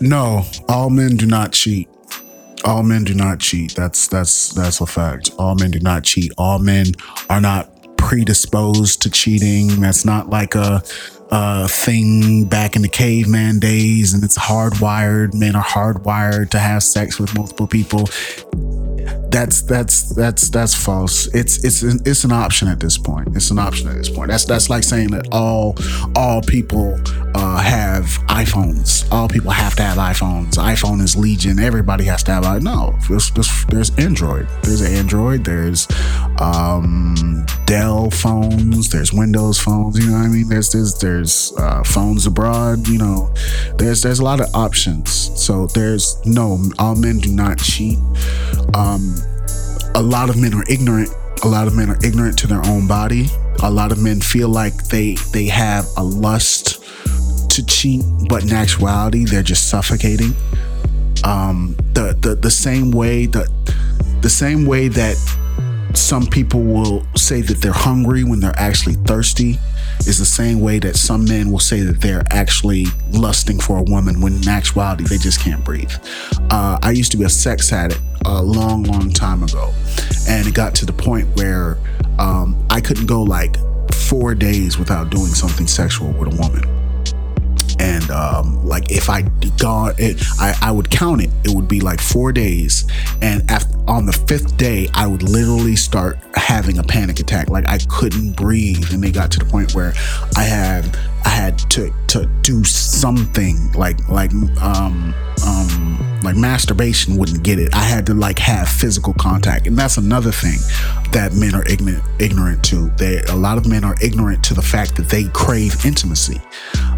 No, all men do not cheat. All men do not cheat. That's that's that's a fact. All men do not cheat. All men are not predisposed to cheating. That's not like a, a thing back in the caveman days, and it's hardwired. Men are hardwired to have sex with multiple people that's that's that's that's false. It's it's an, it's an option at this point. It's an option at this point. That's that's like saying that all all people uh, have iPhones. All people have to have iPhones. iPhone is legion. Everybody has to have it. No, there's, there's, Android. There's Android. There's um, Dell phones. There's Windows phones. You know what I mean? There's there's there's uh, phones abroad. You know, there's there's a lot of options. So there's no all men do not cheat. Um, a lot of men are ignorant. A lot of men are ignorant to their own body. A lot of men feel like they they have a lust to cheat, but in actuality, they're just suffocating. Um, the the the same way that the same way that some people will say that they're hungry when they're actually thirsty is the same way that some men will say that they're actually lusting for a woman when in actuality they just can't breathe. Uh, I used to be a sex addict a long, long time ago, and it got to the point where um, I couldn't go like four days without doing something sexual with a woman and um, like if I gone, it, I, I would count it. It would be like four days, and after, on the fifth day, I would literally start having a panic attack. Like I couldn't breathe, and they got to the point where I had I had to to do something like like um um like masturbation wouldn't get it. I had to like have physical contact, and that's another thing that men are ignorant ignorant to. They a lot of men are ignorant to the fact that they crave intimacy.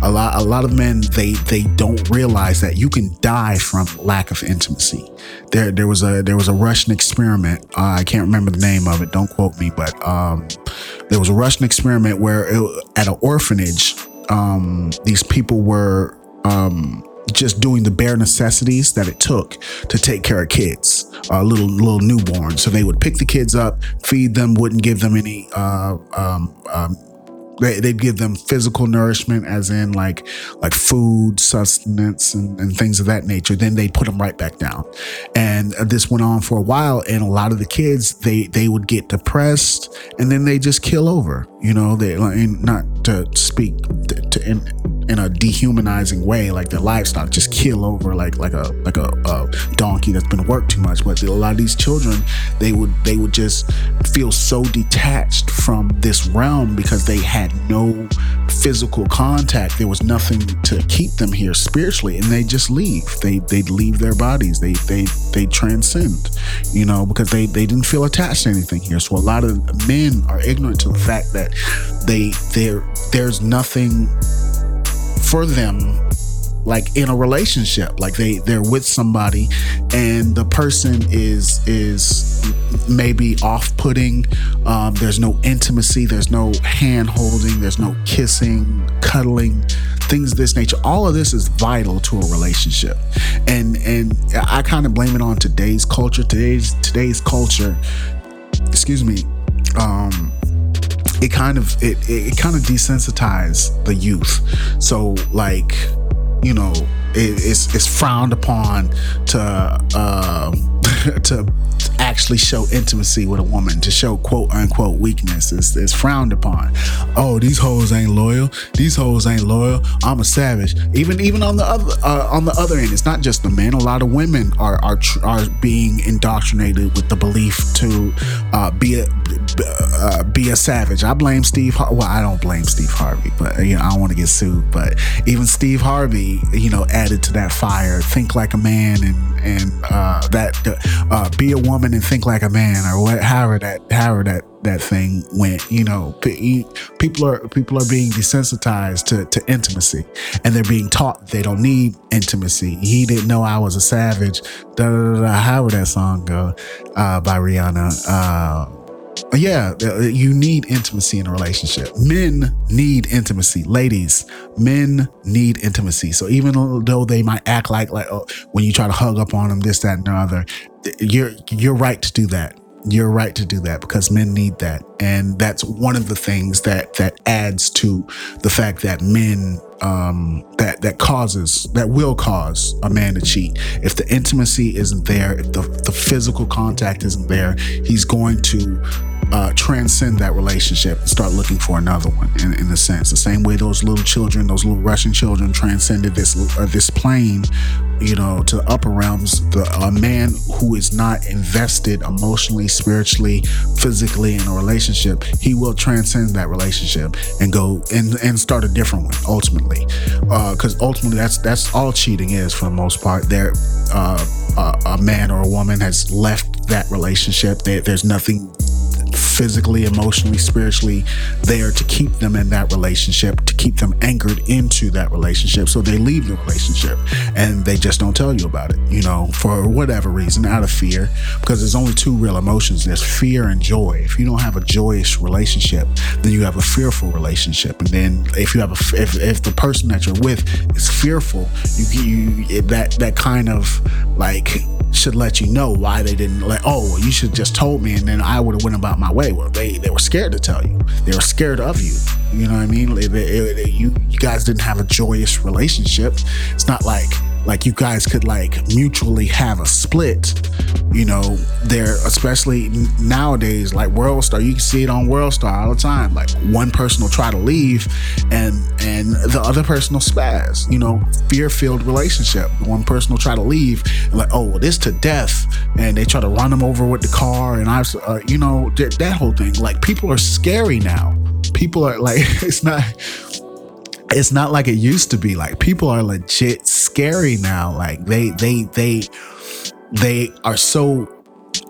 A lot a lot of men they they don't realize that you can die from lack of intimacy. There there was a there was a Russian experiment. Uh, I can't remember the name of it. Don't quote me, but um, there was a Russian experiment where it, at an orphanage, um, these people were um, just doing the bare necessities that it took to take care of kids, uh, little little newborns. So they would pick the kids up, feed them, wouldn't give them any uh, um, um, they, they'd give them physical nourishment as in like like food sustenance and, and things of that nature. Then they'd put them right back down. And this went on for a while and a lot of the kids they they would get depressed and then they just kill over you know? They not to speak to, to in, a dehumanizing way, like their livestock just kill over like like a like a, a, donkey that's been worked too much. But a lot of these children, they would they would just feel so detached from this realm because they had no physical contact. There was nothing to keep them here spiritually, and they just leave. They they leave their bodies. They they they transcend, you know, because they they didn't feel attached to anything here. So a lot of men are ignorant to the fact that they there there's nothing for them like in a relationship like they they're with somebody and the person is is maybe off-putting um, there's no intimacy there's no hand holding there's no kissing cuddling things of this nature. All of this is vital to a relationship. And and i kind of blame it on today's culture today's today's culture excuse me um it kind of it it kind of desensitized the youth. So like, you know, it, it's it's frowned upon to uh, to actually show intimacy with a woman, to show quote unquote weakness is, is frowned upon. Oh, these hoes ain't loyal. These hoes ain't loyal. I'm a savage. Even even on the other uh, on the other end, it's not just the men. A lot of women are are are being indoctrinated with the belief to uh, be a uh, be a savage. I blame Steve. Har- well, I don't blame Steve Harvey, but you know I don't want to get sued. But even Steve Harvey, you know, added to that fire. Think like a man and and uh, that uh, be a woman and think like a man, or what, however that however that that thing went. You know, people are people are being desensitized to to intimacy, and they're being taught they don't need intimacy. He didn't know I was a savage. Da da da. da however that song go uh, by Rihanna. Uh, yeah, uh, you need intimacy in a relationship. Men need intimacy. Ladies, men need intimacy. So even though they might act like like oh, when you try to hug up on them, this, that, and the other, you're you're right to do that. You're right to do that because men need that. And that's one of the things that that adds to the fact that men um, that that causes that will cause a man to cheat. If the intimacy isn't there, if the, the physical contact isn't there, he's going to uh, transcend that relationship and start looking for another one. In, in a sense, the same way those little children, those little Russian children, transcended this uh, this plane, you know, to the upper realms. The a man who is not invested emotionally, spiritually, physically in a relationship, he will transcend that relationship and go and and start a different one ultimately, because uh, ultimately that's that's all cheating is for the most part. There, uh, a man or a woman has left that relationship. There, there's nothing physically, emotionally, spiritually there to keep them in that relationship, to keep them anchored into that relationship. So they leave the relationship and they just don't tell you about it, you know, for whatever reason, out of fear, because there's only two real emotions there's fear and joy. If you don't have a joyous relationship, then you have a fearful relationship. And then if you have a, if, if the person that you're with is fearful, you, you that, that kind of like should let you know why they didn't let, oh, you should just told me and then I would have went about my way way. Well, they they were scared to tell you. They were scared of you. You know what I mean? You you guys didn't have a joyous relationship. It's not like like you guys could like mutually have a split you know they're especially nowadays like world star you can see it on world star all the time. Like one person will try to leave and and the other person will spaz you know fear-filled relationship. One person will try to leave and like oh well, this to death and they try to run them over with the car and i uh, you know that, that whole thing. Like people are scary now. People are like it's not it's not like it used to be. Like people are legit scary now. Like they they they they are so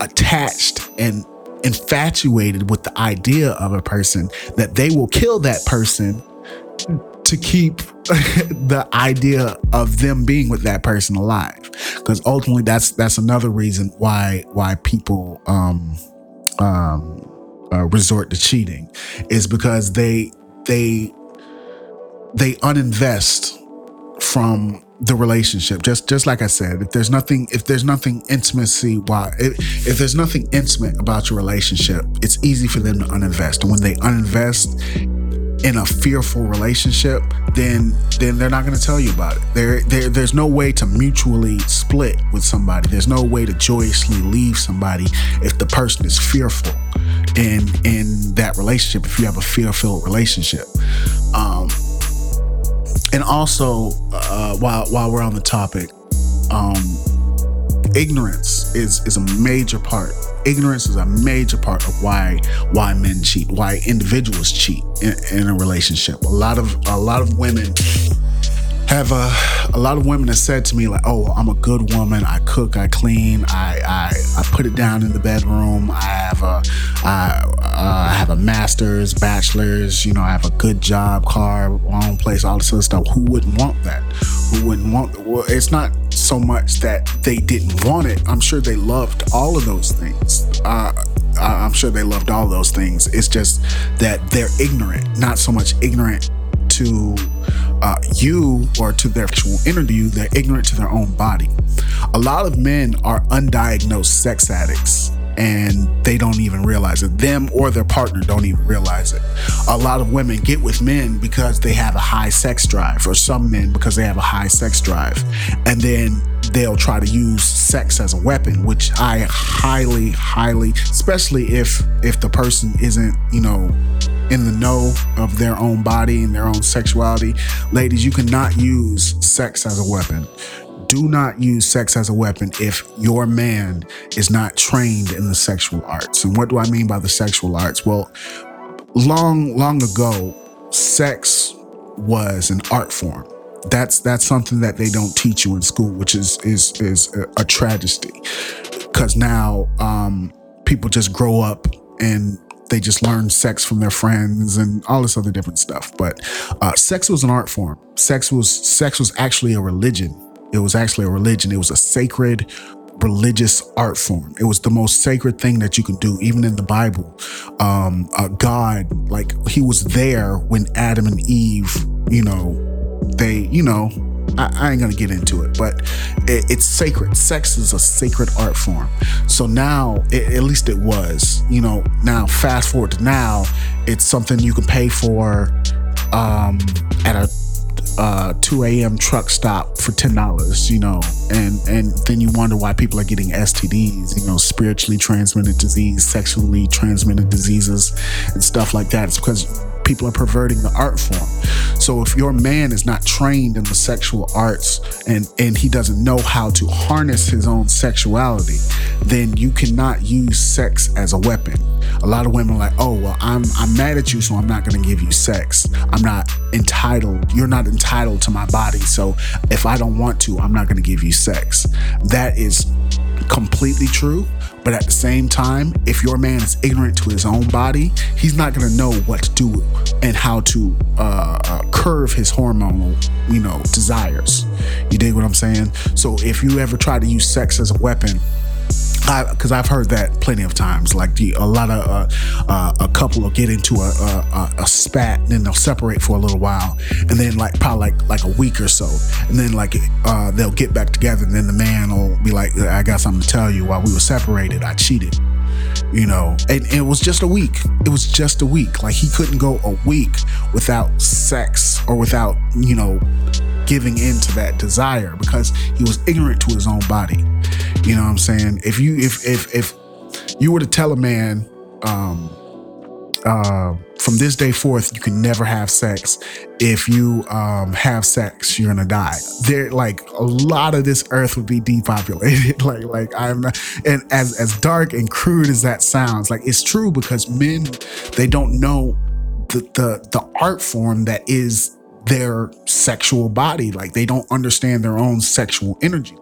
attached and infatuated with the idea of a person that they will kill that person to keep the idea of them being with that person alive. Because ultimately that's that's another reason why why people um um uh, resort to cheating is because they they they uninvest from the relationship. Just just like i said if there's nothing if there's nothing intimacy why if, if there's nothing intimate about your relationship it's easy for them to uninvest. And when they uninvest in a fearful relationship then then they're not going to tell you about it. There, there there's no way to mutually split with somebody. There's no way to joyously leave somebody if the person is fearful in in that relationship if you have a fear-filled relationship. Um and also uh, while while we're on the topic, um, ignorance is is a major part. Ignorance is a major part of why why men cheat, why individuals cheat in, in a relationship. A lot of a lot of women have uh, a lot of women have said to me like, "Oh, I'm a good woman. I cook, I clean, I I, I put it down in the bedroom. I have a I, uh, a master's, bachelor's. You know, I have a good job, car, own place, all this other stuff. Who wouldn't want that? Who wouldn't want? Well, it's not so much that they didn't want it. I'm sure they loved all of those things. Uh, I'm sure they loved all those things. It's just that they're ignorant, not so much ignorant to uh, you or to their actual interview, they're ignorant to their own body. A lot of men are undiagnosed sex addicts and they don't even realize it. Them or their partner don't even realize it. A lot of women get with men because they have a high sex drive, or some men because they have a high sex drive. And then they'll try to use sex as a weapon, which I highly, highly, especially if if the person isn't, you know, in the know of their own body and their own sexuality. Ladies, you cannot use sex as a weapon. Do not use sex as a weapon if your man is not trained in the sexual arts. And what do I mean by the sexual arts? Well, long, long ago, sex was an art form. That's that's something that they don't teach you in school, which is is is a, a tragedy. Because now um, people just grow up and they just learn sex from their friends and all this other different stuff. But uh, sex was an art form. Sex was sex was actually a religion. It was actually a religion. It was a sacred religious art form. It was the most sacred thing that you could do, even in the Bible. Um, uh, God, like He was there when Adam and Eve, you know, they, you know, I, I ain't gonna get into it, but it, it's sacred. Sex is a sacred art form. So now, it, at least it was. You know, now fast forward to now, it's something you can pay for um, at a 2 a.m. truck stop for ten dollars, you know, and and then you wonder why people are getting STDs, you know, spiritually transmitted disease, sexually transmitted diseases, and stuff like that. It's because people are perverting the art form. So if your man is not trained in the sexual arts and and he doesn't know how to harness his own sexuality, then you cannot use sex as a weapon. A lot of women are like, "Oh, well, I'm I'm mad at you, so I'm not going to give you sex. I'm not entitled. You're not entitled to my body. So if I don't want to, I'm not going to give you sex." That is completely true. But at the same time, if your man is ignorant to his own body, he's not going to know what to do and how to uh, uh, curve his hormonal, you know, desires. You dig what I'm saying? So if you ever try to use sex as a weapon, because I've heard that plenty of times. Like the, a lot of uh, uh, a couple will get into a, a, a spat, and then they'll separate for a little while, and then like probably like like a week or so, and then like uh, they'll get back together, and then the man will be like, "I got something to tell you. While we were separated, I cheated." You know, and, and it was just a week. It was just a week. Like he couldn't go a week without sex or without you know giving in to that desire because he was ignorant to his own body. You know what I'm saying? If you if if if you were to tell a man um uh from this day forth you can never have sex if you um have sex you're gonna die there like a lot of this earth would be depopulated like like i'm not, and as as dark and crude as that sounds like it's true because men they don't know the the the art form that is their sexual body. Like they don't understand their own sexual energy.